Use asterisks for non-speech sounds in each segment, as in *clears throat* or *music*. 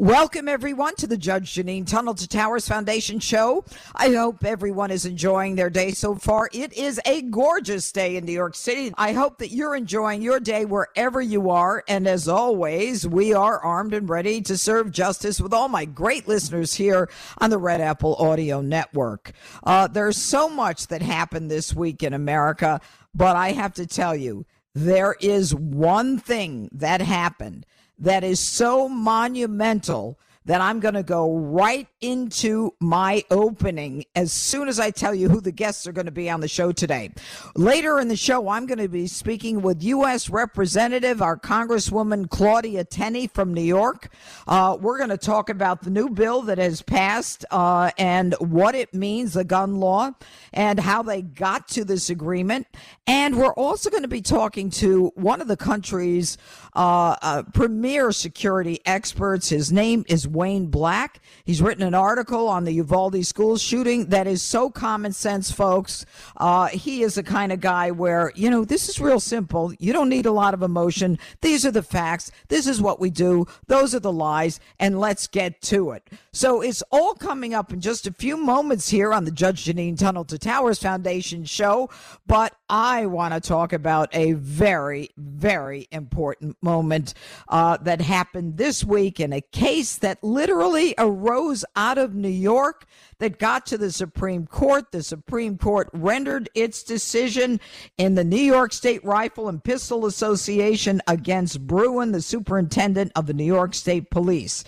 Welcome, everyone, to the Judge Jeanine Tunnel to Towers Foundation show. I hope everyone is enjoying their day so far. It is a gorgeous day in New York City. I hope that you're enjoying your day wherever you are. And as always, we are armed and ready to serve justice with all my great listeners here on the Red Apple Audio Network. Uh, there's so much that happened this week in America, but I have to tell you, there is one thing that happened that is so monumental that I'm going to go right into my opening as soon as I tell you who the guests are going to be on the show today. Later in the show, I'm going to be speaking with U.S. Representative, our Congresswoman Claudia Tenney from New York. Uh, we're going to talk about the new bill that has passed uh, and what it means, the gun law, and how they got to this agreement. And we're also going to be talking to one of the country's uh, uh premier security experts. His name is Wayne Black. He's written an article on the Uvalde school shooting that is so common sense, folks. Uh, he is the kind of guy where, you know, this is real simple. You don't need a lot of emotion. These are the facts. This is what we do. Those are the lies. And let's get to it. So it's all coming up in just a few moments here on the Judge Jeanine Tunnel to Towers Foundation show. But I want to talk about a very, very important moment uh, that happened this week in a case that literally arose out of New York that got to the Supreme Court. The Supreme Court rendered its decision in the New York State Rifle and Pistol Association against Bruen, the superintendent of the New York State Police.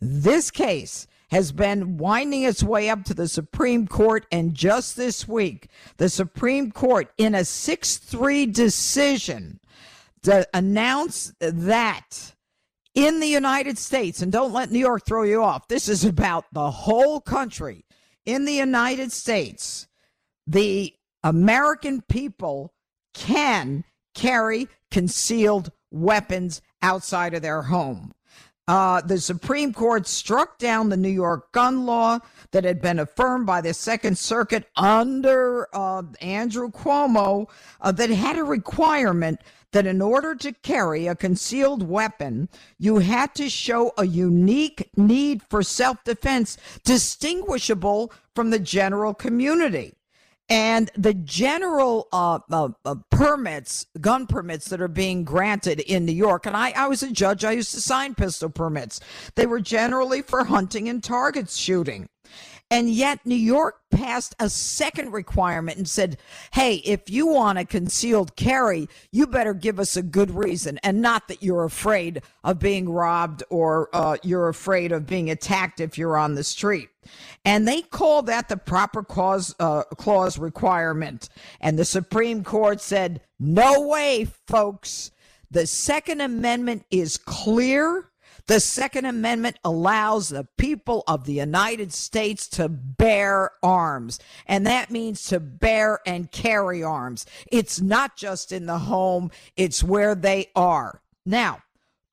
This case has been winding its way up to the Supreme Court. And just this week, the Supreme Court, in a 6 3 decision, announced that in the United States, and don't let New York throw you off, this is about the whole country. In the United States, the American people can carry concealed weapons outside of their home. Uh, the Supreme Court struck down the New York gun law that had been affirmed by the Second Circuit under uh, Andrew Cuomo uh, that had a requirement that in order to carry a concealed weapon, you had to show a unique need for self defense distinguishable from the general community. And the general uh, uh, uh, permits, gun permits that are being granted in New York, and I, I was a judge, I used to sign pistol permits. They were generally for hunting and target shooting. And yet, New York passed a second requirement and said, hey, if you want a concealed carry, you better give us a good reason and not that you're afraid of being robbed or uh, you're afraid of being attacked if you're on the street. And they call that the proper cause uh, clause requirement. And the Supreme Court said, no way, folks. The Second Amendment is clear the Second Amendment allows the people of the United States to bear arms, and that means to bear and carry arms. It's not just in the home, it's where they are. Now,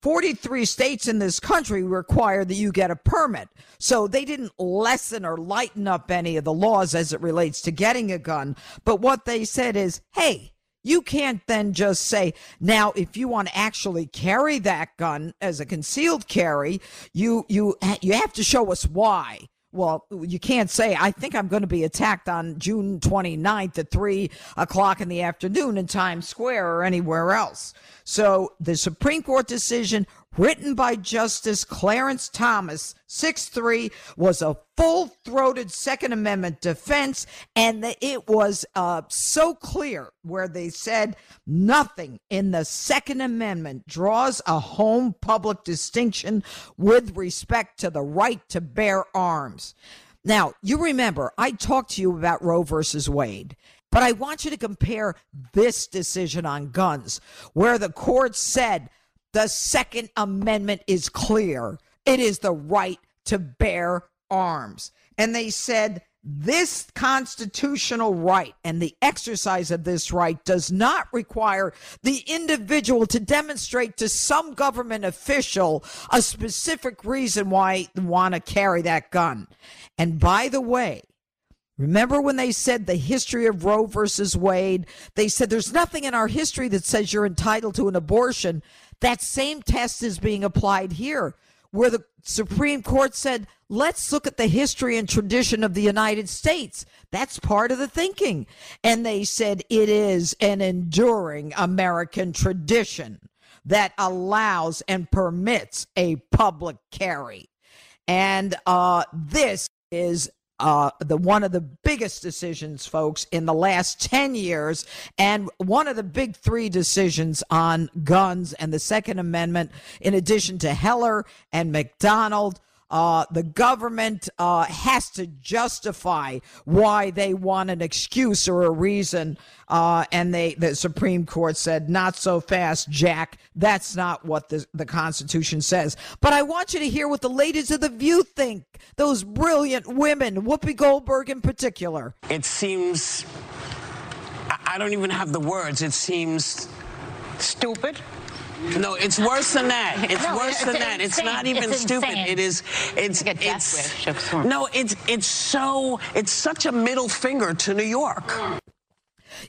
43 states in this country require that you get a permit. So they didn't lessen or lighten up any of the laws as it relates to getting a gun. But what they said is, hey, you can't then just say, now, if you want to actually carry that gun as a concealed carry, you, you, you have to show us why. Well, you can't say, I think I'm going to be attacked on June 29th at three o'clock in the afternoon in Times Square or anywhere else. So the Supreme Court decision written by Justice Clarence Thomas, 6-3, was a full-throated Second Amendment defense, and it was uh, so clear where they said nothing in the Second Amendment draws a home public distinction with respect to the right to bear arms. Now, you remember, I talked to you about Roe versus Wade. But I want you to compare this decision on guns, where the court said the Second Amendment is clear. It is the right to bear arms. And they said this constitutional right and the exercise of this right does not require the individual to demonstrate to some government official a specific reason why they want to carry that gun. And by the way, Remember when they said the history of Roe versus Wade? They said there's nothing in our history that says you're entitled to an abortion. That same test is being applied here, where the Supreme Court said, let's look at the history and tradition of the United States. That's part of the thinking. And they said it is an enduring American tradition that allows and permits a public carry. And uh, this is uh, the one of the biggest decisions, folks, in the last 10 years, and one of the big three decisions on guns and the Second Amendment, in addition to Heller and McDonald. Uh, the government uh, has to justify why they want an excuse or a reason, uh, and they the Supreme Court said not so fast, Jack. That's not what the the Constitution says. But I want you to hear what the ladies of the View think. Those brilliant women, Whoopi Goldberg in particular. It seems. I don't even have the words. It seems stupid no, it's worse than that. It's no, worse it's than that. It's not even it's stupid. Insane. It is. It's. It's. it's no. It's. It's so. It's such a middle finger to New York.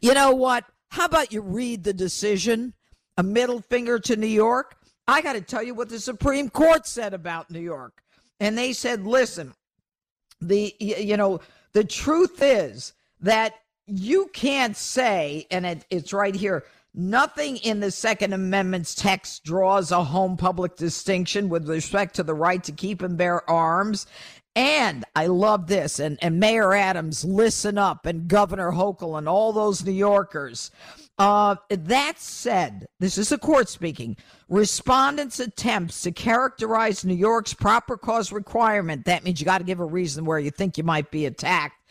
You know what? How about you read the decision? A middle finger to New York. I got to tell you what the Supreme Court said about New York, and they said, "Listen, the you know the truth is that you can't say, and it, it's right here." Nothing in the Second Amendment's text draws a home public distinction with respect to the right to keep and bear arms. And I love this, and, and Mayor Adams, listen up, and Governor Hochul, and all those New Yorkers. Uh, that said, this is a court speaking. Respondents' attempts to characterize New York's proper cause requirement, that means you got to give a reason where you think you might be attacked,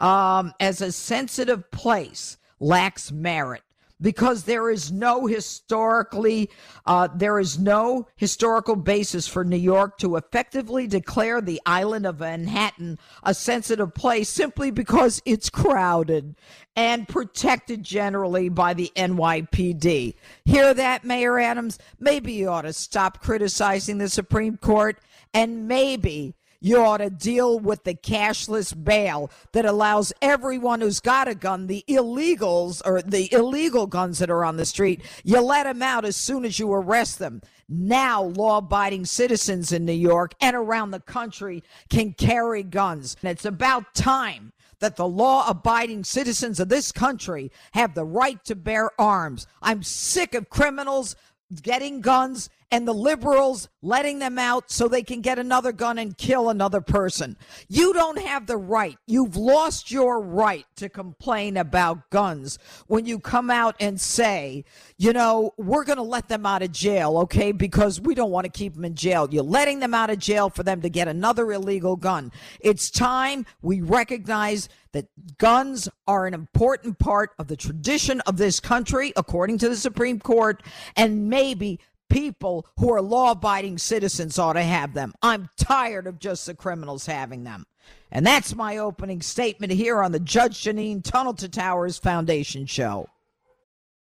um, as a sensitive place lacks merit because there is no historically uh, there is no historical basis for New York to effectively declare the island of Manhattan a sensitive place simply because it's crowded and protected generally by the NYPD. Hear that, Mayor Adams? Maybe you ought to stop criticizing the Supreme Court and maybe you ought to deal with the cashless bail that allows everyone who's got a gun, the illegals or the illegal guns that are on the street, you let them out as soon as you arrest them. Now, law abiding citizens in New York and around the country can carry guns. And it's about time that the law abiding citizens of this country have the right to bear arms. I'm sick of criminals getting guns and the liberals letting them out so they can get another gun and kill another person. You don't have the right. You've lost your right to complain about guns when you come out and say, you know, we're going to let them out of jail, okay, because we don't want to keep them in jail. You're letting them out of jail for them to get another illegal gun. It's time we recognize that guns are an important part of the tradition of this country, according to the Supreme Court, and maybe people who are law abiding citizens ought to have them. I'm tired of just the criminals having them. And that's my opening statement here on the Judge Jeanine Tunnel to Towers Foundation Show.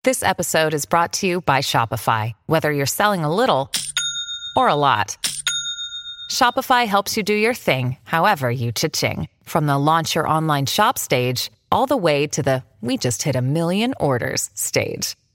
This episode is brought to you by Shopify. Whether you're selling a little or a lot, Shopify helps you do your thing, however you cha-ching. From the launch your online shop stage, all the way to the we just hit a million orders stage.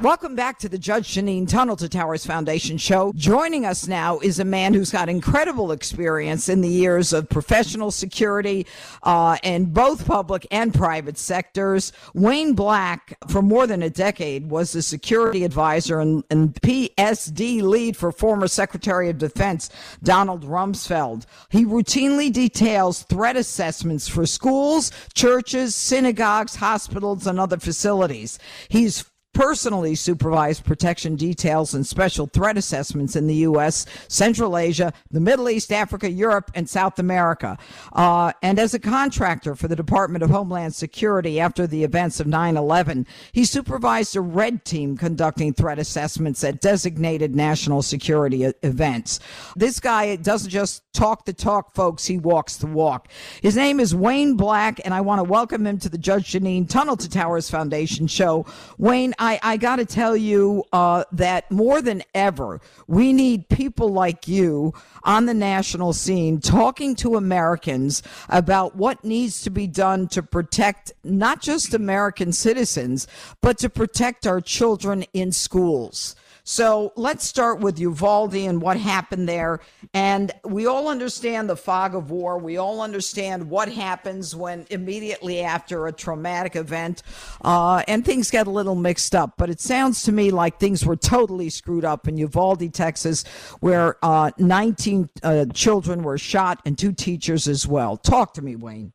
Welcome back to the Judge Jeanine Tunnel to Towers Foundation show. Joining us now is a man who's got incredible experience in the years of professional security uh, in both public and private sectors. Wayne Black, for more than a decade, was the security advisor and, and PSD lead for former Secretary of Defense Donald Rumsfeld. He routinely details threat assessments for schools, churches, synagogues, hospitals, and other facilities. He's personally supervised protection details and special threat assessments in the U.S., Central Asia, the Middle East, Africa, Europe, and South America. Uh, and as a contractor for the Department of Homeland Security after the events of 9 11, he supervised a red team conducting threat assessments at designated national security events. This guy doesn't just talk the talk, folks, he walks the walk. His name is Wayne Black, and I want to welcome him to the Judge Jeanine Tunnel to Towers Foundation show. Wayne, I, I got to tell you uh, that more than ever, we need people like you on the national scene talking to Americans about what needs to be done to protect not just American citizens, but to protect our children in schools. So let's start with Uvalde and what happened there. And we all understand the fog of war. We all understand what happens when immediately after a traumatic event, uh, and things get a little mixed up. But it sounds to me like things were totally screwed up in Uvalde, Texas, where uh, 19 uh, children were shot and two teachers as well. Talk to me, Wayne.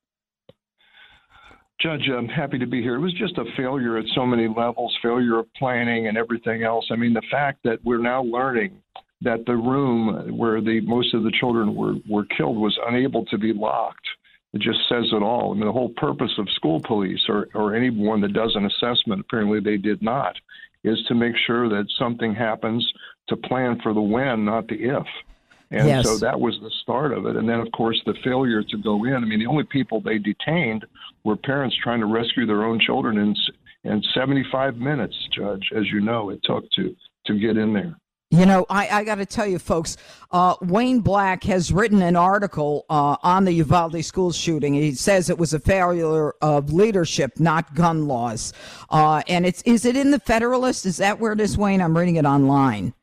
Judge, I'm happy to be here. It was just a failure at so many levels, failure of planning and everything else. I mean, the fact that we're now learning that the room where the most of the children were, were killed was unable to be locked. It just says it all. I mean, the whole purpose of school police or, or anyone that does an assessment, apparently they did not, is to make sure that something happens to plan for the when, not the if. And yes. so that was the start of it. And then, of course, the failure to go in. I mean, the only people they detained were parents trying to rescue their own children in, in 75 minutes, Judge, as you know, it took to, to get in there. You know, I, I got to tell you, folks, uh, Wayne Black has written an article uh, on the Uvalde school shooting. He says it was a failure of leadership, not gun laws. Uh, and it's is it in the Federalist? Is that where it is, Wayne? I'm reading it online.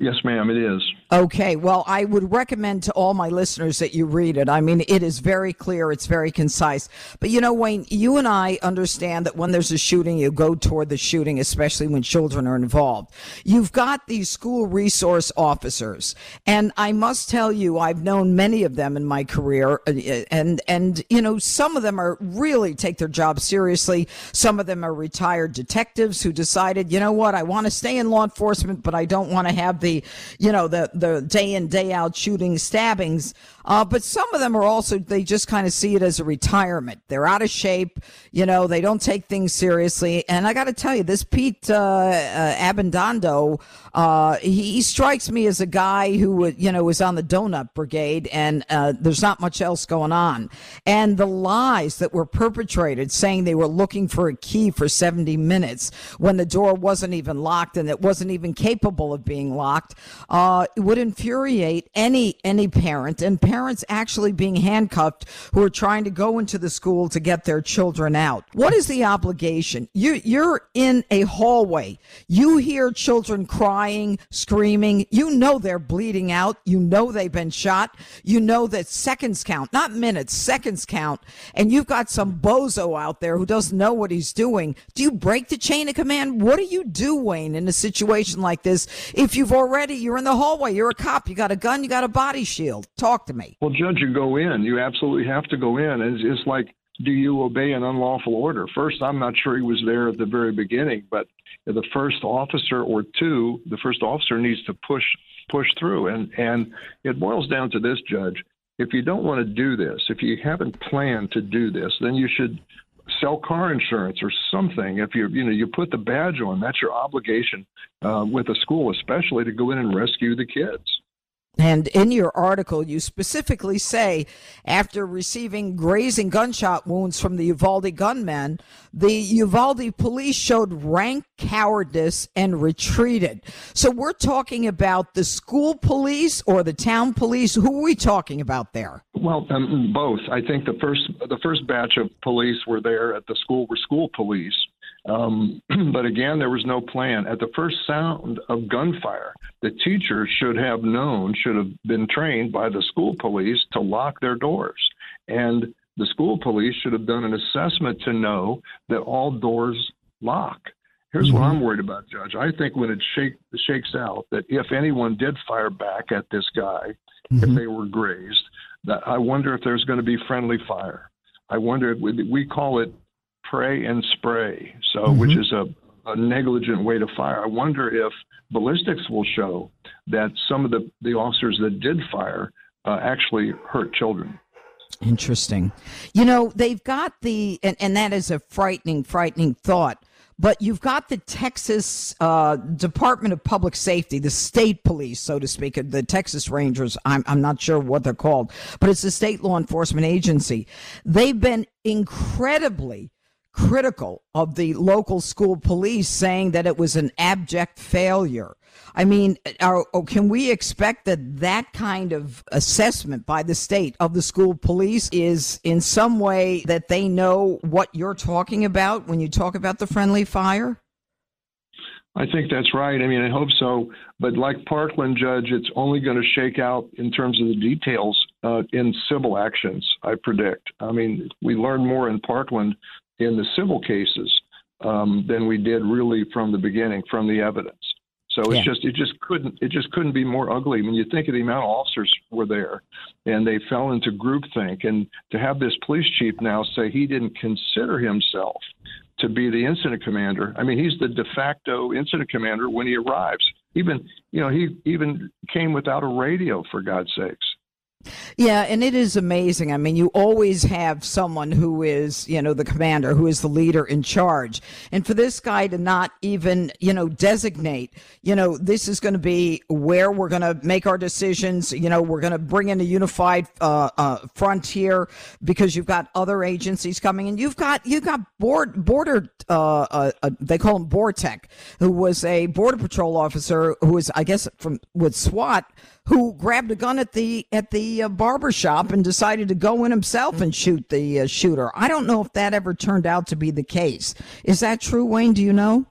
Yes, ma'am, it is. Okay, well, I would recommend to all my listeners that you read it. I mean, it is very clear, it's very concise. But you know, Wayne, you and I understand that when there's a shooting, you go toward the shooting, especially when children are involved. You've got these school resource officers, and I must tell you, I've known many of them in my career, uh, and and you know, some of them are really take their job seriously. Some of them are retired detectives who decided, you know what, I want to stay in law enforcement, but I don't want to have the, you know, the the day in day out shooting stabbings uh, but some of them are also, they just kind of see it as a retirement. They're out of shape. You know, they don't take things seriously. And I got to tell you, this Pete uh, uh, Abbandondo, uh, he, he, strikes me as a guy who, you know, was on the donut brigade and uh, there's not much else going on. And the lies that were perpetrated saying they were looking for a key for 70 minutes when the door wasn't even locked and it wasn't even capable of being locked uh, would infuriate any, any parent and parents parents actually being handcuffed who are trying to go into the school to get their children out. What is the obligation? You, you're in a hallway. You hear children crying, screaming. You know they're bleeding out. You know they've been shot. You know that seconds count, not minutes, seconds count. And you've got some bozo out there who doesn't know what he's doing. Do you break the chain of command? What do you do, Wayne, in a situation like this? If you've already, you're in the hallway, you're a cop, you got a gun, you got a body shield. Talk to me. Well, Judge, you go in. You absolutely have to go in. It's, it's like, do you obey an unlawful order? First, I'm not sure he was there at the very beginning, but the first officer or two, the first officer needs to push push through. And and it boils down to this, Judge. If you don't want to do this, if you haven't planned to do this, then you should sell car insurance or something. If you you know you put the badge on, that's your obligation uh, with a school, especially to go in and rescue the kids. And in your article, you specifically say after receiving grazing gunshot wounds from the Uvalde gunmen, the Uvalde police showed rank cowardice and retreated. So we're talking about the school police or the town police. Who are we talking about there? Well, um, both. I think the first the first batch of police were there at the school were school police. Um, *clears throat* but again, there was no plan. At the first sound of gunfire, the teachers should have known, should have been trained by the school police to lock their doors. And the school police should have done an assessment to know that all doors lock. Here's mm-hmm. what I'm worried about, Judge. I think when it shake, shakes out that if anyone did fire back at this guy, mm-hmm. if they were grazed, that I wonder if there's going to be friendly fire. I wonder. We, we call it pray and spray. So, mm-hmm. which is a, a negligent way to fire. I wonder if ballistics will show that some of the, the officers that did fire uh, actually hurt children. Interesting. You know, they've got the, and, and that is a frightening, frightening thought. But you've got the Texas uh, Department of Public Safety, the state police, so to speak, the Texas Rangers. I'm, I'm not sure what they're called, but it's a state law enforcement agency. They've been incredibly critical of the local school police, saying that it was an abject failure. I mean, are, oh, can we expect that that kind of assessment by the state of the school police is in some way that they know what you're talking about when you talk about the friendly fire? I think that's right. I mean, I hope so. But like Parkland, Judge, it's only going to shake out in terms of the details uh, in civil actions, I predict. I mean, we learned more in Parkland in the civil cases um, than we did really from the beginning, from the evidence. So it's yeah. just it just couldn't it just couldn't be more ugly. When I mean, you think of the amount of officers were there, and they fell into groupthink, and to have this police chief now say he didn't consider himself to be the incident commander. I mean, he's the de facto incident commander when he arrives. Even you know he even came without a radio for God's sakes. Yeah, and it is amazing. I mean, you always have someone who is, you know, the commander, who is the leader in charge. And for this guy to not even, you know, designate, you know, this is going to be where we're going to make our decisions. You know, we're going to bring in a unified uh, uh, frontier because you've got other agencies coming, and you've got you've got board border. Uh, uh, uh they call him BORTAC, who was a border patrol officer who was, I guess, from with SWAT who grabbed a gun at the at the uh, barber shop and decided to go in himself and shoot the uh, shooter. I don't know if that ever turned out to be the case. Is that true, Wayne? Do you know?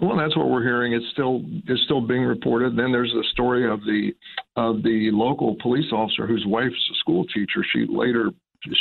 Well, that's what we're hearing. It's still it's still being reported. Then there's the story of the of the local police officer whose wife's a school teacher. She later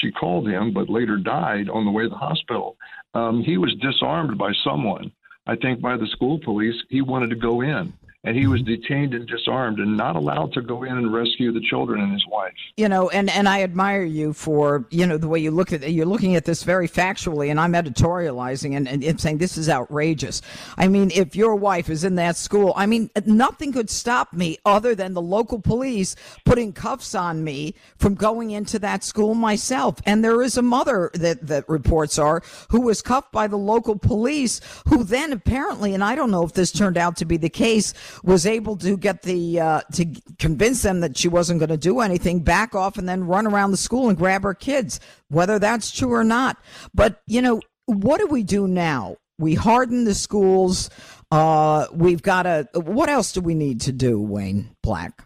she called him, but later died on the way to the hospital. Um, he was disarmed by someone, I think by the school police. He wanted to go in, and he was mm-hmm. detained and disarmed and not allowed to go in and rescue the children and his wife. You know, and and I admire you for you know the way you look at it, you're looking at this very factually, and I'm editorializing and, and saying this is outrageous. I mean, if your wife is in that school, I mean, nothing could stop me other than the local police putting cuffs on me from going into that school myself. And there is a mother that that reports are who was cuffed by the local police, who then apparently, and I don't know if this turned out to be the case was able to get the uh, to convince them that she wasn't going to do anything, back off, and then run around the school and grab her kids, whether that's true or not. But you know, what do we do now? We harden the schools. Uh, we've got to. What else do we need to do, Wayne Black?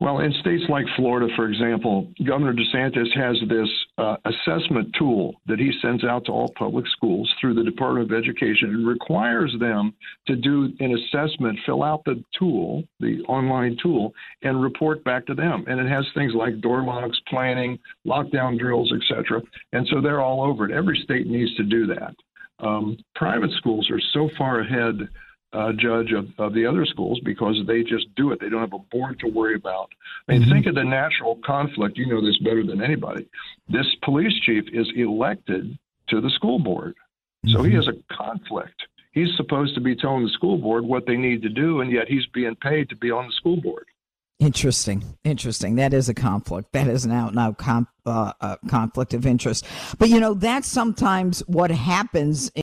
Well, in states like Florida, for example, Governor DeSantis has this uh, assessment tool that he sends out to all public schools through the Department of Education and requires them to do an assessment, fill out the tool, the online tool, and report back to them. And it has things like door locks, planning, lockdown drills, etc. And so they're all over it. Every state needs to do that. Um, private schools are so far ahead uh, judge of, of the other schools because they just do it. They don't have a board to worry about. I mean, mm-hmm. think of the natural conflict. You know this better than anybody. This police chief is elected to the school board, so mm-hmm. he has a conflict. He's supposed to be telling the school board what they need to do, and yet he's being paid to be on the school board. Interesting, interesting. That is a conflict. That is an out and out com- uh, uh, conflict of interest. But you know, that's sometimes what happens. In-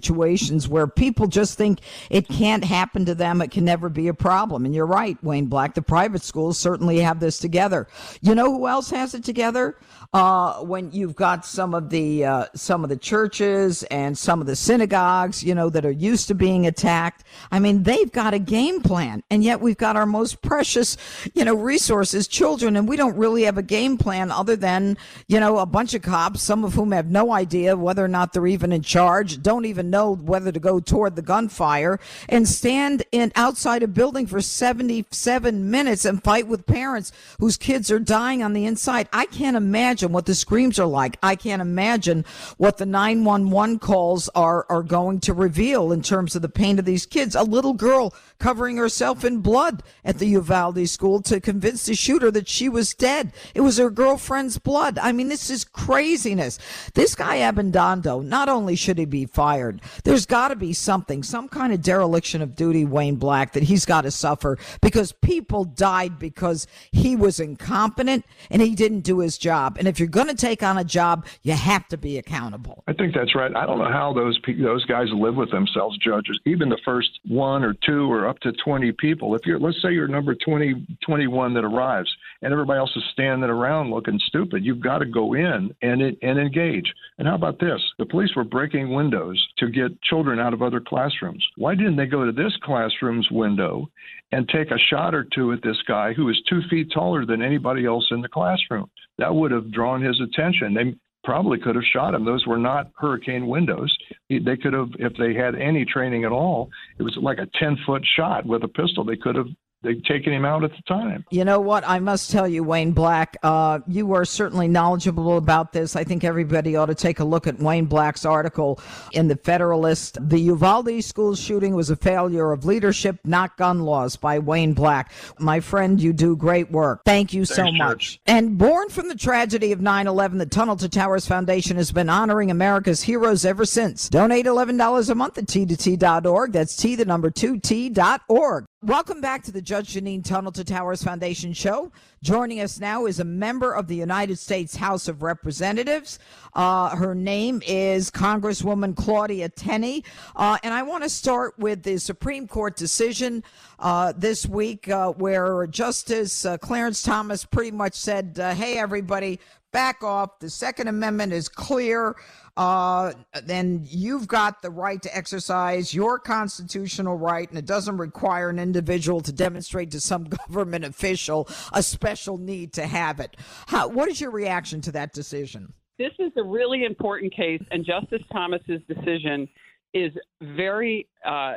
situations where people just think it can't happen to them. It can never be a problem. And you're right, Wayne Black. The private schools certainly have this together. You know who else has it together? Uh, when you've got some of the uh, some of the churches and some of the synagogues, you know, that are used to being attacked. I mean, they've got a game plan, and yet we've got our most precious, you know, resources, children, and we don't really have a game plan other than you know a bunch of cops, some of whom have no idea whether or not they're even in charge, don't even know whether to go toward the gunfire, and stand in outside a building for 77 minutes and fight with parents whose kids are dying on the inside. I can't imagine imagine what the screams are like. I can't imagine what the 911 calls are, are going to reveal in terms of the pain of these kids. A little girl covering herself in blood at the Uvalde school to convince the shooter that she was dead. It was her girlfriend's blood. I mean, this is craziness. This guy Abindondo, not only should he be fired. There's got to be something, some kind of dereliction of duty, Wayne Black, that he's got to suffer because people died because he was incompetent and he didn't do his job. And if you're going to take on a job, you have to be accountable. I think that's right. I don't know how those those guys live with themselves, judges. Even the first one or two or up to 20 people. If you're, let's say you're number 20, 21 that arrives, and everybody else is standing around looking stupid, you've got to go in and and engage. And how about this? The police were breaking windows to get children out of other classrooms. Why didn't they go to this classroom's window and take a shot or two at this guy who is two feet taller than anybody else in the classroom? That would have drawn his attention. They probably could have shot him. Those were not hurricane windows. They could have, if they had any training at all, it was like a 10 foot shot with a pistol. They could have they'd taken him out at the time. You know what? I must tell you, Wayne Black, uh, you are certainly knowledgeable about this. I think everybody ought to take a look at Wayne Black's article in the Federalist. The Uvalde school shooting was a failure of leadership, not gun laws, by Wayne Black. My friend, you do great work. Thank you Thanks, so much. And born from the tragedy of 9 11, the Tunnel to Towers Foundation has been honoring America's heroes ever since. Donate $11 a month at t2t.org. That's T, the number 2t.org. Welcome back to the Judge Jeanine Tunnel to Towers Foundation show. Joining us now is a member of the United States House of Representatives. Uh, her name is Congresswoman Claudia Tenney. Uh, and I want to start with the Supreme Court decision uh, this week uh, where Justice uh, Clarence Thomas pretty much said, uh, hey, everybody, back off. The Second Amendment is clear uh, then you've got the right to exercise your constitutional right, and it doesn't require an individual to demonstrate to some *laughs* government official a special need to have it. How, what is your reaction to that decision? This is a really important case, and Justice Thomas's decision is very uh,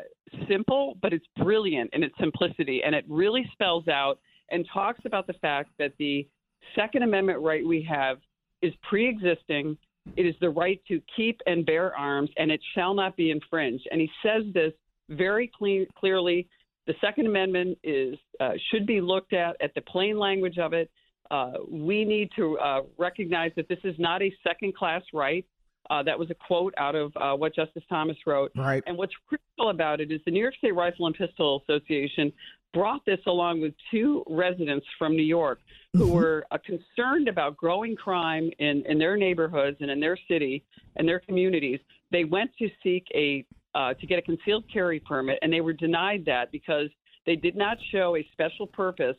simple, but it's brilliant in its simplicity, and it really spells out and talks about the fact that the Second Amendment right we have is pre-existing it is the right to keep and bear arms, and it shall not be infringed. And he says this very clean, clearly. The Second Amendment is uh, should be looked at at the plain language of it. Uh, we need to uh, recognize that this is not a second-class right. Uh, that was a quote out of uh, what Justice Thomas wrote. Right. And what's critical about it is the New York State Rifle and Pistol Association brought this along with two residents from New York who mm-hmm. were uh, concerned about growing crime in, in their neighborhoods and in their city and their communities. They went to seek a uh, to get a concealed carry permit, and they were denied that because they did not show a special purpose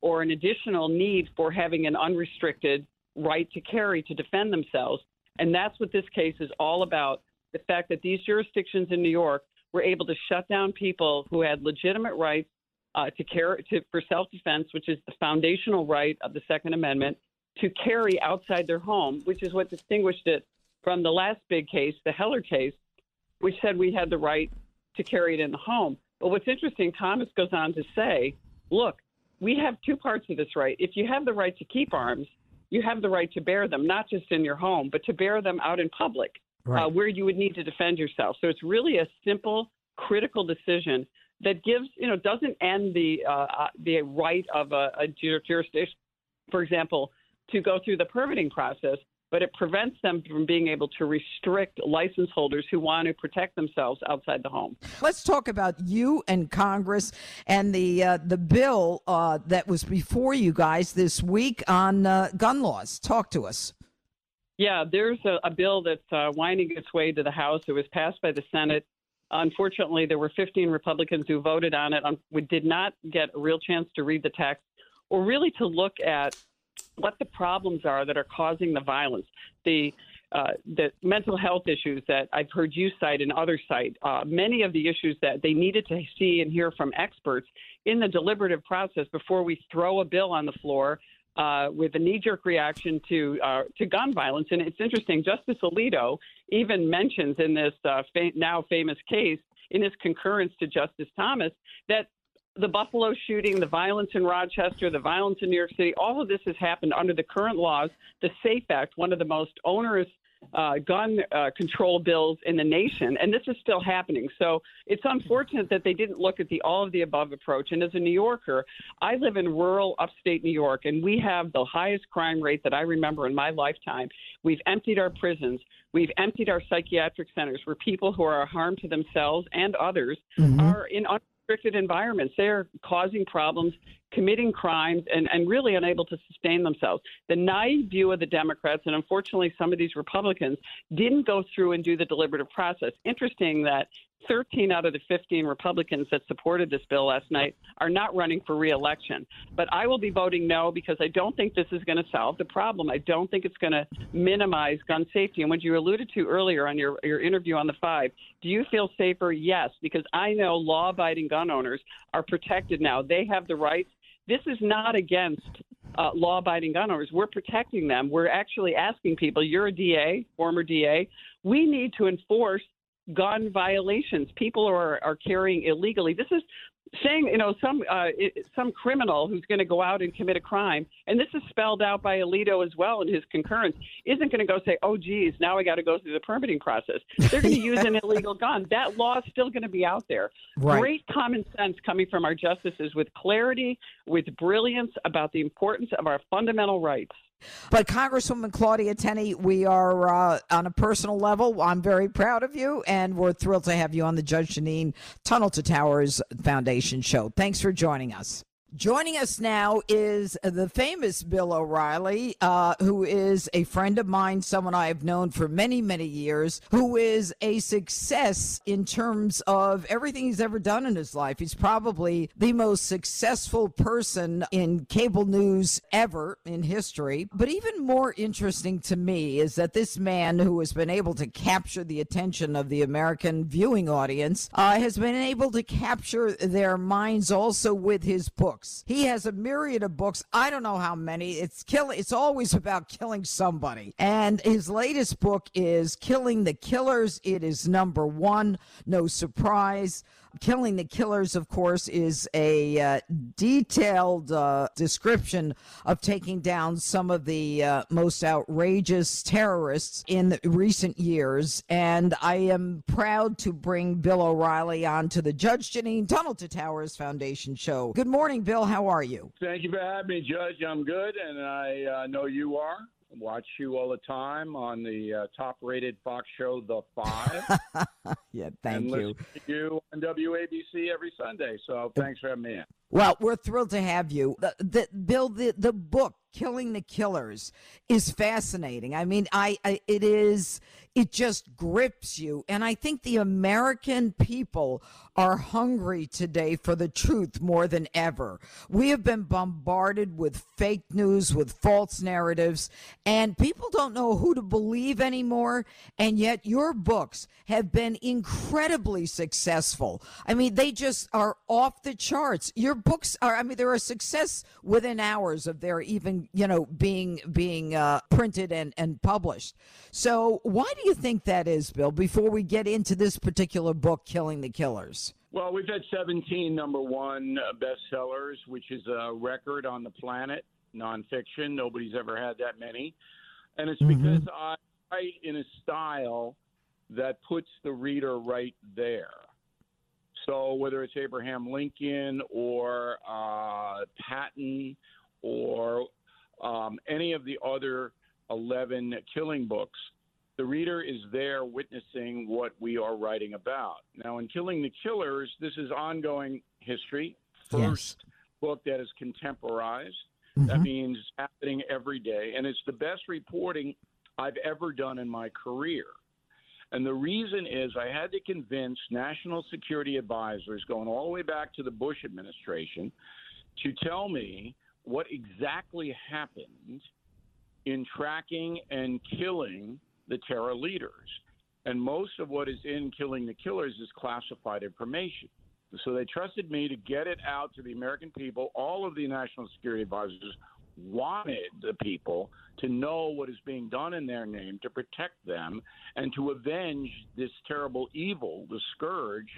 or an additional need for having an unrestricted right to carry to defend themselves. And that's what this case is all about the fact that these jurisdictions in New York were able to shut down people who had legitimate rights uh, to carry to, for self-defense, which is the foundational right of the Second Amendment, to carry outside their home, which is what distinguished it from the last big case, the Heller case, which said we had the right to carry it in the home. But what's interesting, Thomas goes on to say, look, we have two parts of this right. If you have the right to keep arms, you have the right to bear them, not just in your home, but to bear them out in public, uh, right. uh, where you would need to defend yourself. So it's really a simple, critical decision that gives, you know, doesn't end the uh, uh, the right of a, a jurisdiction, for example, to go through the permitting process, but it prevents them from being able to restrict license holders who want to protect themselves outside the home. Let's talk about you and Congress and the uh, the bill uh, that was before you guys this week on uh, gun laws. Talk to us. Yeah, there's a, a bill that's uh, winding its way to the House. It was passed by the Senate Unfortunately, there were 15 Republicans who voted on it. Um, we did not get a real chance to read the text or really to look at what the problems are that are causing the violence. The uh, the mental health issues that I've heard you cite and others cite, uh, many of the issues that they needed to see and hear from experts in the deliberative process before we throw a bill on the floor uh, with a knee-jerk reaction to uh, to gun violence. And it's interesting. Justice Alito even mentions in this uh, fa- now famous case, in his concurrence to Justice Thomas, that the Buffalo shooting, the violence in Rochester, the violence in New York City, all of this has happened under the current laws, the SAFE Act, one of the most onerous uh, gun uh, control bills in the nation, and this is still happening. So it's unfortunate that they didn't look at the all of the above approach. And as a New Yorker, I live in rural upstate New York, and we have the highest crime rate that I remember in my lifetime. We've emptied our prisons, we've emptied our psychiatric centers, where people who are a harm to themselves and others mm-hmm. are in restricted environments. They're causing problems, committing crimes, and, and really unable to sustain themselves. The naive view of the Democrats, and unfortunately some of these Republicans, didn't go through and do the deliberative process. Interesting that 13 out of the 15 Republicans that supported this bill last night are not running for reelection. But I will be voting no because I don't think this is going to solve the problem. I don't think it's going to minimize gun safety. And what you alluded to earlier on your, your interview on the five, do you feel safer? Yes, because I know law abiding gun owners are protected now. They have the rights. This is not against uh, law abiding gun owners. We're protecting them. We're actually asking people, you're a DA, former DA, we need to enforce gun violations. People are, are carrying illegally. This is saying, you know, some uh, some criminal who's going to go out and commit a crime, and this is spelled out by Alito as well in his concurrence, isn't going to go say, "Oh, geez, now I got to go through the permitting process." They're going to use an *laughs* illegal gun. That law is still going to be out there. Right. Great common sense coming from our justices with clarity, with brilliance about the importance of our fundamental rights. But Congresswoman Claudia Tenney, we are uh, on a personal level. I'm very proud of you, and we're thrilled to have you on the Judge Jeanine Tunnel to Towers Foundation show. Thanks for joining us. Joining us now is the famous Bill O'Reilly, uh, who is a friend of mine, someone I have known for many, many years, who is a success in terms of everything he's ever done in his life. He's probably the most successful person in cable news ever in history. But even more interesting to me is that this man who has been able to capture the attention of the American viewing audience uh, has been able to capture their minds also with his book books. He has a myriad of books. I don't know how many. It's kill. It's always *laughs* about killing somebody. And his latest book is Killing the Killers. It is number one. No surprise. Killing the Killers, of course, is a uh, detailed uh, description of taking down some of the uh, most outrageous terrorists in recent years. And I am proud to bring Bill O'Reilly on to the Judge Jeanine Tunnel to Towers Foundation show. Good morning, Bill. How are you? Thank you for having me, Judge. I'm good, and I uh, know you are watch you all the time on the uh, top-rated Fox show, The Five. *laughs* yeah, thank and you. to you on WABC every Sunday. So thanks for having me in. Well, we're thrilled to have you. The, the, Bill, the, the book killing the killers is fascinating. I mean, I, I, it is it just grips you and I think the American people are hungry today for the truth more than ever. We have been bombarded with fake news, with false narratives, and people don't know who to believe anymore, and yet your books have been incredibly successful. I mean, they just are off the charts. Your books are I mean, they're a success within hours of their even you know being being uh, printed and and published. So why do you think that is, Bill? Before we get into this particular book, Killing the Killers. Well, we've had 17 number one bestsellers, which is a record on the planet, nonfiction. Nobody's ever had that many. And it's mm-hmm. because I write in a style that puts the reader right there. So whether it's Abraham Lincoln or uh, Patton or um, any of the other 11 killing books, the reader is there witnessing what we are writing about. Now, in Killing the Killers, this is ongoing history. First yes. book that is contemporized. Mm-hmm. That means happening every day. And it's the best reporting I've ever done in my career. And the reason is I had to convince national security advisors going all the way back to the Bush administration to tell me what exactly happened in tracking and killing the terror leaders. And most of what is in Killing the Killers is classified information. So they trusted me to get it out to the American people. All of the national security advisors wanted the people to know what is being done in their name to protect them and to avenge this terrible evil, the scourge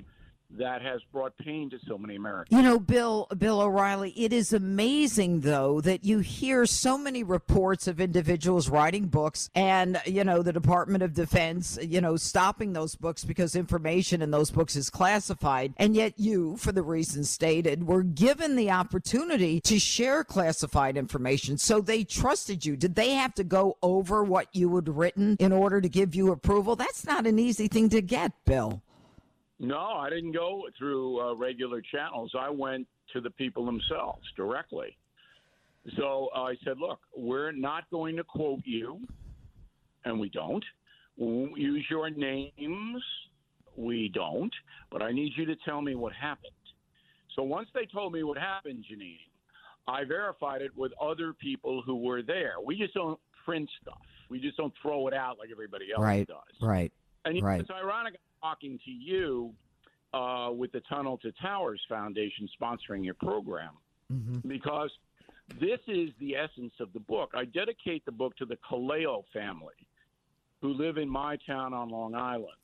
that has brought pain to so many Americans. You know, Bill Bill O'Reilly, it is amazing though that you hear so many reports of individuals writing books and you know the Department of Defense, you know, stopping those books because information in those books is classified, and yet you, for the reasons stated, were given the opportunity to share classified information. So they trusted you. Did they have to go over what you had written in order to give you approval? That's not an easy thing to get, Bill. No, I didn't go through uh, regular channels. I went to the people themselves directly. So uh, I said, look, we're not going to quote you, and we don't. We won't use your names, we don't. But I need you to tell me what happened. So once they told me what happened, Jeanine, I verified it with other people who were there. We just don't print stuff. We just don't throw it out like everybody else right, does. Right. And you know, right. it's ironic talking to you uh, with the Tunnel to Towers Foundation sponsoring your program Mm-hmm. because this is the essence of the book. I dedicate the book to the Kaleo family who live in my town on Long Island,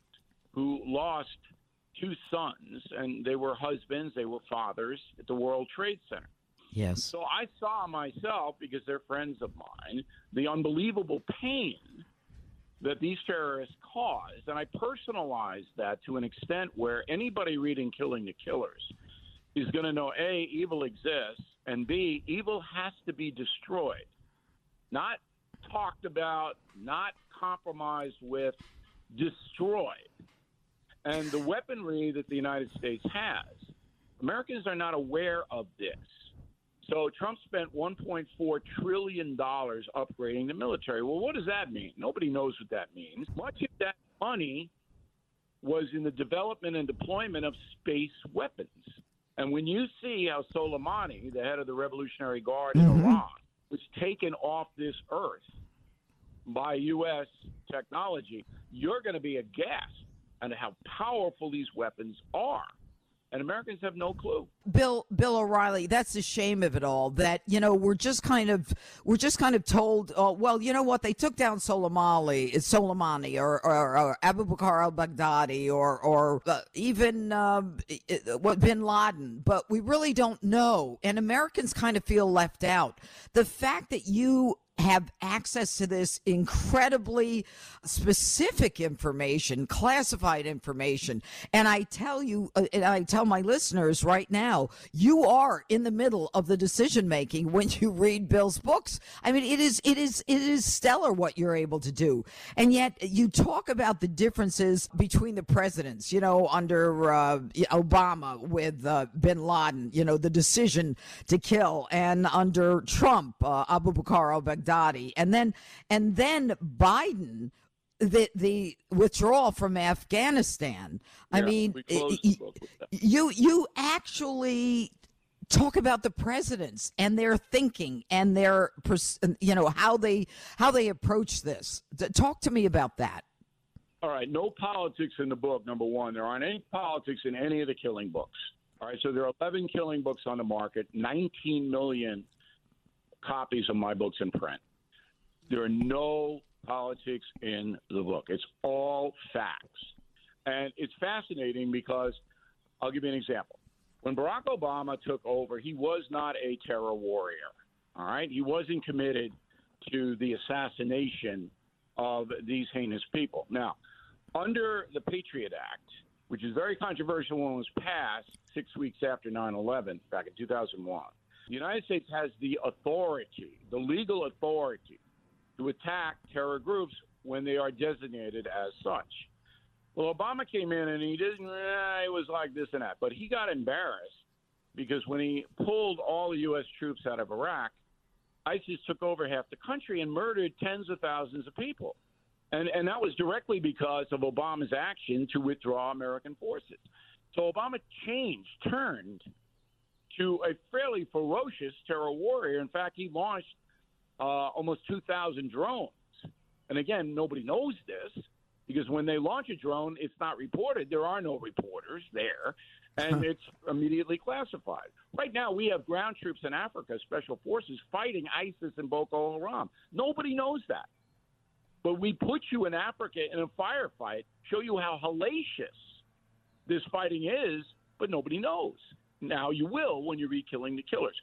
who lost two sons, and they were husbands, they were fathers at the World Trade Center. Yes. So I saw myself, because they're friends of mine, the unbelievable pain that these terrorists caused. And I personalized that to an extent where anybody reading Killing the Killers is going to know A, evil exists, and B, evil has to be destroyed. Not talked about, not compromised with, destroyed. And the weaponry that the United States has, Americans are not aware of this. So Trump spent 1.4 trillion dollars upgrading the military. Well, what does that mean? Nobody knows what that means. Much of that money was in the development and deployment of space weapons. And when you see how Soleimani, the head of the Revolutionary Guard in mm-hmm. Iran, was taken off this earth by U.S. technology, you're going to be aghast at how powerful these weapons are and Americans have no clue. Bill Bill O'Reilly, that's the shame of it all. That you know we're just kind of we're just kind of told, oh, well, you know what? They took down Soleimani, Soleimani, or, or, or Abu Bakr al-Baghdadi, or or uh, even um, what Bin Laden, but we really don't know, and Americans kind of feel left out. The fact that you have access to this incredibly specific information, classified information. And I tell you, uh, and I tell my listeners right now, you are in the middle of the decision making when you read Bill's books. I mean, it is, it is, it is stellar what you're able to do. And yet you talk about the differences between the presidents, you know, under uh, Obama with uh, bin Laden, you know, the decision to kill, and under Trump, uh, Abu Bakr al Baghdadi, and then and then Biden, the the withdrawal from Afghanistan. I mean, we closed y- the book with that. you you actually talk about the presidents and their thinking and their you know how they how they approach this. Talk to me about that. All right, no politics in the book, number one. There aren't any politics in any of the killing books. All right, so there are 11 killing books on the market, 19 million copies of my books in print. There are no politics in the book. It's all facts. And it's fascinating because I'll give you an example. When Barack Obama took over, he was not a terror warrior. All right? He wasn't committed to the assassination of these heinous people. Now, under the Patriot Act, which is very controversial when it was passed six weeks after 9 11, back in 2001, the United States has the authority, the legal authority, to attack terror groups when they are designated as such. Well, Obama came in and he didn't, eh, it was like this and that, but he got embarrassed because when he pulled all the U.S. troops out of Iraq, ISIS took over half the country and murdered tens of thousands of people. And, and that was directly because of Obama's action to withdraw American forces. So Obama changed, turned to a fairly ferocious terror warrior. In fact, he launched uh, almost 2,000 drones. And again, nobody knows this because when they launch a drone, it's not reported. There are no reporters there, and it's immediately classified. Right now, we have ground troops in Africa, special forces, fighting ISIS and Boko Haram. Nobody knows that. But we put you in Africa in a firefight, show you how hellacious this fighting is, but nobody knows. Now you will when you read Killing the Killers.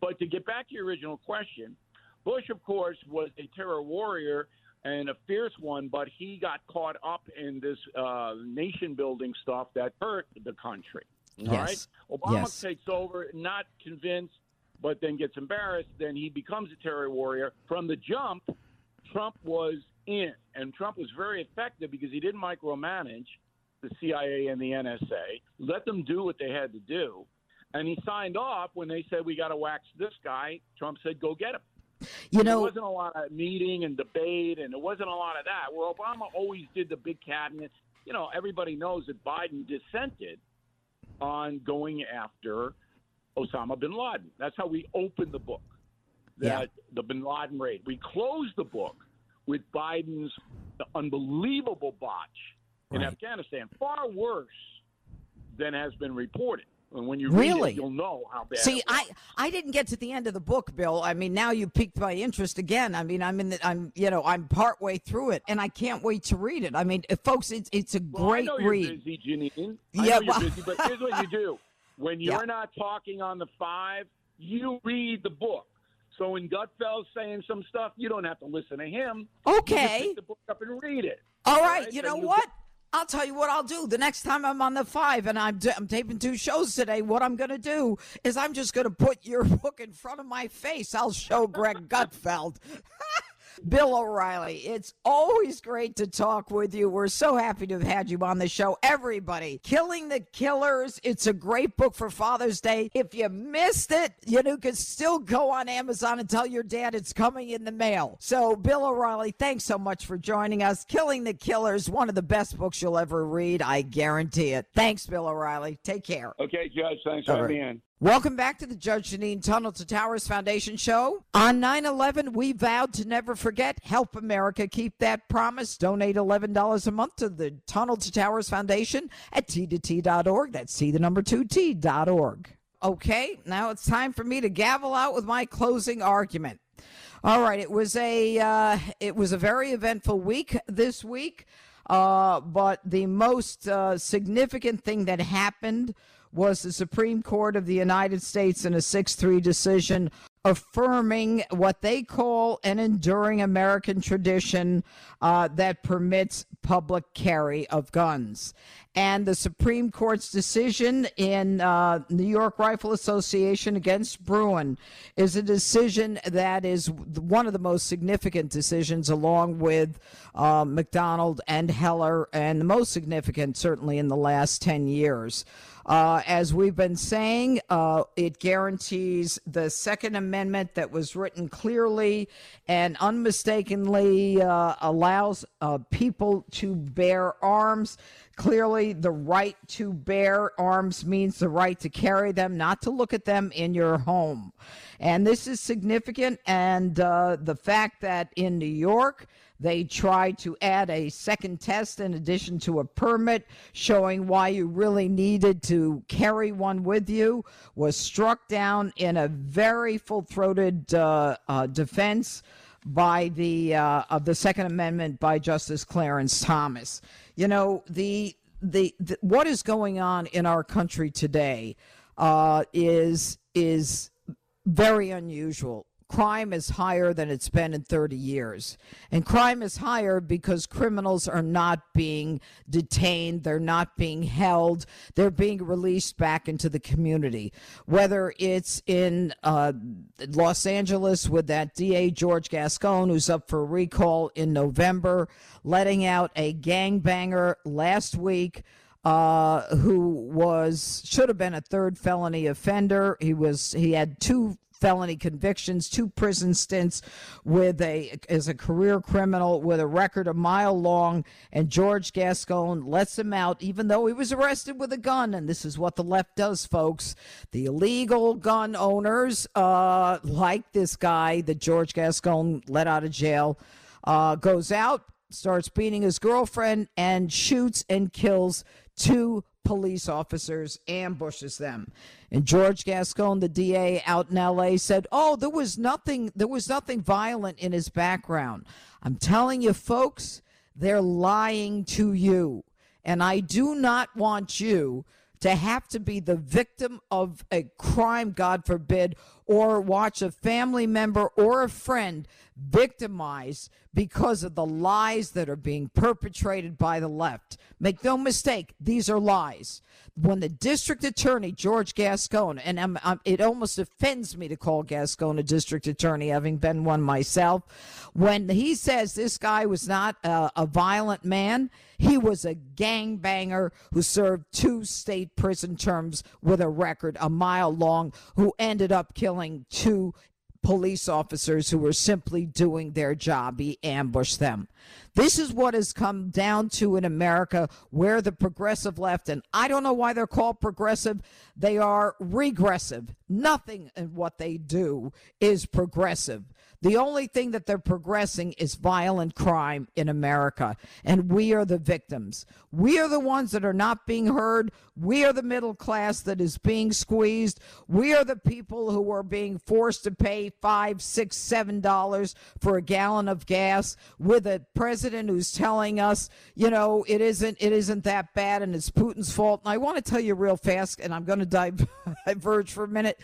But to get back to your original question, Bush, of course, was a terror warrior and a fierce one, but he got caught up in this uh, nation building stuff that hurt the country. All Yes. right? Obama Yes. takes over, not convinced, but then gets embarrassed. Then he becomes a terror warrior. From the jump, Trump was in, and Trump was very effective because he didn't micromanage the CIA and the NSA, let them do what they had to do. And he signed off when they said, We got to wax this guy. Trump said, Go get him. You know, there wasn't a lot of meeting and debate, and there wasn't a lot of that. Where Obama always did the big cabinet. You know, everybody knows that Biden dissented on going after Osama bin Laden. That's how we opened the book. That the bin Laden raid. We closed the book with Biden's unbelievable botch in Right. Afghanistan, far worse than has been reported. And when you Really? read it, you'll know how bad. See, I. I didn't get to the end of the book, Bill. I mean, now you piqued my interest again. I mean, I'm in the I'm you know I'm part way through it, and I can't wait to read it. I mean, uh, folks, it's it's a Well, great I know you're read. busy, Jeanine. Yeah, well- busy, but here's what you do: *laughs* when you're Yeah. not talking on the five, you read the book. So when Gutfeld's saying some stuff, you don't have to listen to him. You just Okay. pick the book up and read it. All right, right, you know you what? get- I'll tell you what I'll do. The next time I'm on the five and I'm, I'm taping two shows today, what I'm going to do is I'm just going to put your *laughs* book in front of my face. I'll show Greg Gutfeld. *laughs* Bill O'Reilly, it's always great to talk with you. We're so happy to have had you on the show. Everybody, Killing the Killers. It's a great book for Father's Day. If you missed it, you know, can still go on Amazon and tell your dad it's coming in the mail. So, Bill O'Reilly, thanks so much for joining us. Killing the Killers, one of the best books you'll ever read. I guarantee it. Thanks, Bill O'Reilly. Take care. Okay, Judge. Thanks for All having me in. Welcome back to the Judge Jeanine Tunnel to Towers Foundation show. On 9 11, we vowed to never forget. Help America keep that promise. Donate $11 a month to the Tunnel to Towers Foundation at t2t.org. That's T, the number two, T.org. Okay, now it's time for me to gavel out with my closing argument. All right, it was a uh, it was a very eventful week this week, uh, but the most uh, significant thing that happened was the Supreme Court of the United States in a six three decision affirming what they call an enduring American tradition uh, that permits public carry of guns. And the Supreme Court's decision in uh, New York Rifle Association against Bruen is a decision that is one of the most significant decisions, along with uh, McDonald and Heller, and the most significant, certainly, in the last 10 years. Uh, as we've been saying, uh, it guarantees the Second Amendment that was written clearly and unmistakably uh, allows uh, people to bear arms. Clearly, the right to bear arms means the right to carry them, not to look at them in your home. And this is significant. And uh, the fact that in New York, they tried to add a second test in addition to a permit showing why you really needed to carry one with you was struck down in a very full-throated uh, uh, defense by the uh, of the Second Amendment by Justice Clarence Thomas. You know the the, the what is going on in our country today uh, is is very unusual. Crime is higher than it's been in 30 years. And crime is higher because criminals are not being detained, they're not being held, they're being released back into the community. Whether it's in uh, Los Angeles with that DA George Gascon, who's up for recall in November, letting out a gangbanger last week uh, who was should have been a third felony offender. He was he had two felony convictions, two prison stints with a as a career criminal with a record a mile long. And George Gascon lets him out, even though he was arrested with a gun. And this is what the left does, folks. The illegal gun owners, uh, like this guy that George Gascon let out of jail, uh, goes out starts beating his girlfriend and shoots and kills two police officers, ambushes them. And George Gascon, the DA out in LA, said, "Oh, there was nothing. There was nothing violent in his background." I'm telling you, folks, they're lying to you, and I do not want you to have to be the victim of a crime, God forbid, or watch a family member or a friend victimized because of the lies that are being perpetrated by the left. Make no mistake, these are lies. When the district attorney, George Gascon, and I'm, I'm, it almost offends me to call Gascon a district attorney, having been one myself, when he says this guy was not a, a violent man, he was a gangbanger who served two state prison terms with a record a mile long, who ended up killing two police officers who were simply doing their job. He ambushed them. This is what has come down to in America where the progressive left, and I don't know why they're called progressive, they are regressive. Nothing in what they do is progressive. The only thing that they're progressing is violent crime in America, and we are the victims. We are the ones that are not being heard. We are the middle class that is being squeezed. We are the people who are being forced to pay five, six, seven dollars for a gallon of gas with a president who's telling us, you know, it isn't it isn't that bad and it's Putin's fault. And I want to tell you real fast, and I'm going *laughs* to diverge for a minute.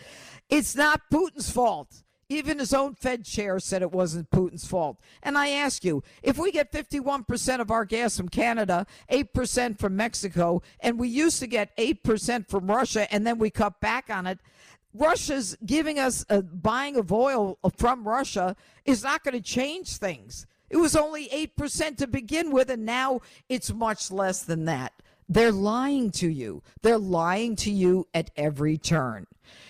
It's not Putin's fault. Even his own Fed chair said it wasn't Putin's fault. And I ask you, if we get 51% of our gas from Canada, 8% from Mexico, and we used to get 8% from Russia, and then we cut back on it, Russia's giving us a buying of oil from Russia is not going to change things. It was only 8% to begin with, and now it's much less than that. They're lying to you. They're lying to you at every turn.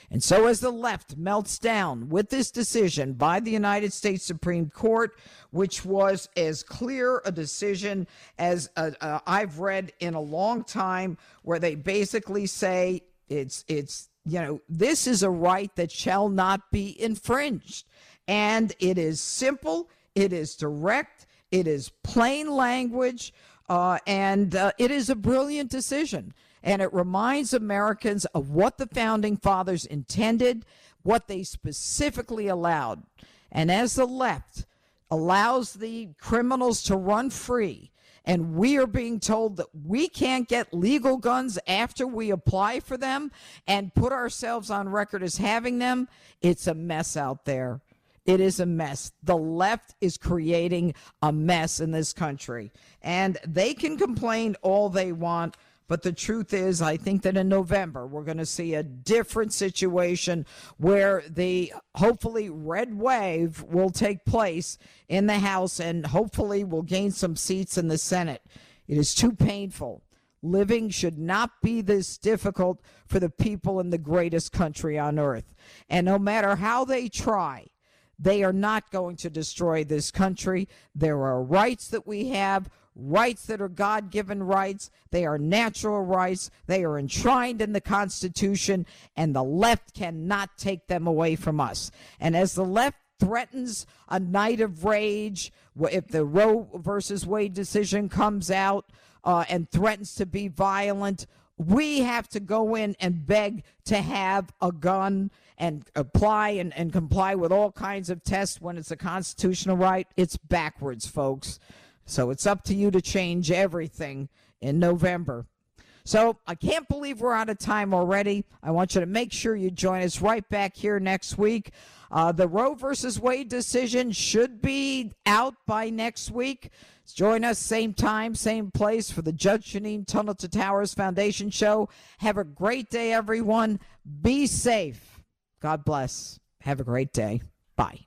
And so, as the left melts down with this decision by the United States Supreme Court, which was as clear a decision as uh, uh, I've read in a long time, where they basically say it's it's you know this is a right that shall not be infringed, and it is simple, it is direct, it is plain language, uh, and uh, it is a brilliant decision and it reminds Americans of what the founding fathers intended, what they specifically allowed. And as the left allows the criminals to run free, and we are being told that we can't get legal guns after we apply for them and put ourselves on record as having them, it's a mess out there. It is a mess. The left is creating a mess in this country. And they can complain all they want. But the truth is, I think that in November, we're going to see a different situation where the hopefully red wave will take place in the House and hopefully will gain some seats in the Senate. It is too painful. Living should not be this difficult for the people in the greatest country on earth. And no matter how they try, they are not going to destroy this country. There are rights that we have, rights that are God given rights. They are natural rights. They are enshrined in the Constitution, and the left cannot take them away from us. And as the left threatens a night of rage, if the Roe versus Wade decision comes out uh, and threatens to be violent, we have to go in and beg to have a gun and apply and, and comply with all kinds of tests when it's a constitutional right. It's backwards, folks. So it's up to you to change everything in November. So I can't believe we're out of time already. I want you to make sure you join us right back here next week. Uh, the Roe versus Wade decision should be out by next week. Join us same time, same place for the Judge Jeanine Tunnel to Towers Foundation show. Have a great day, everyone. Be safe. God bless. Have a great day. Bye.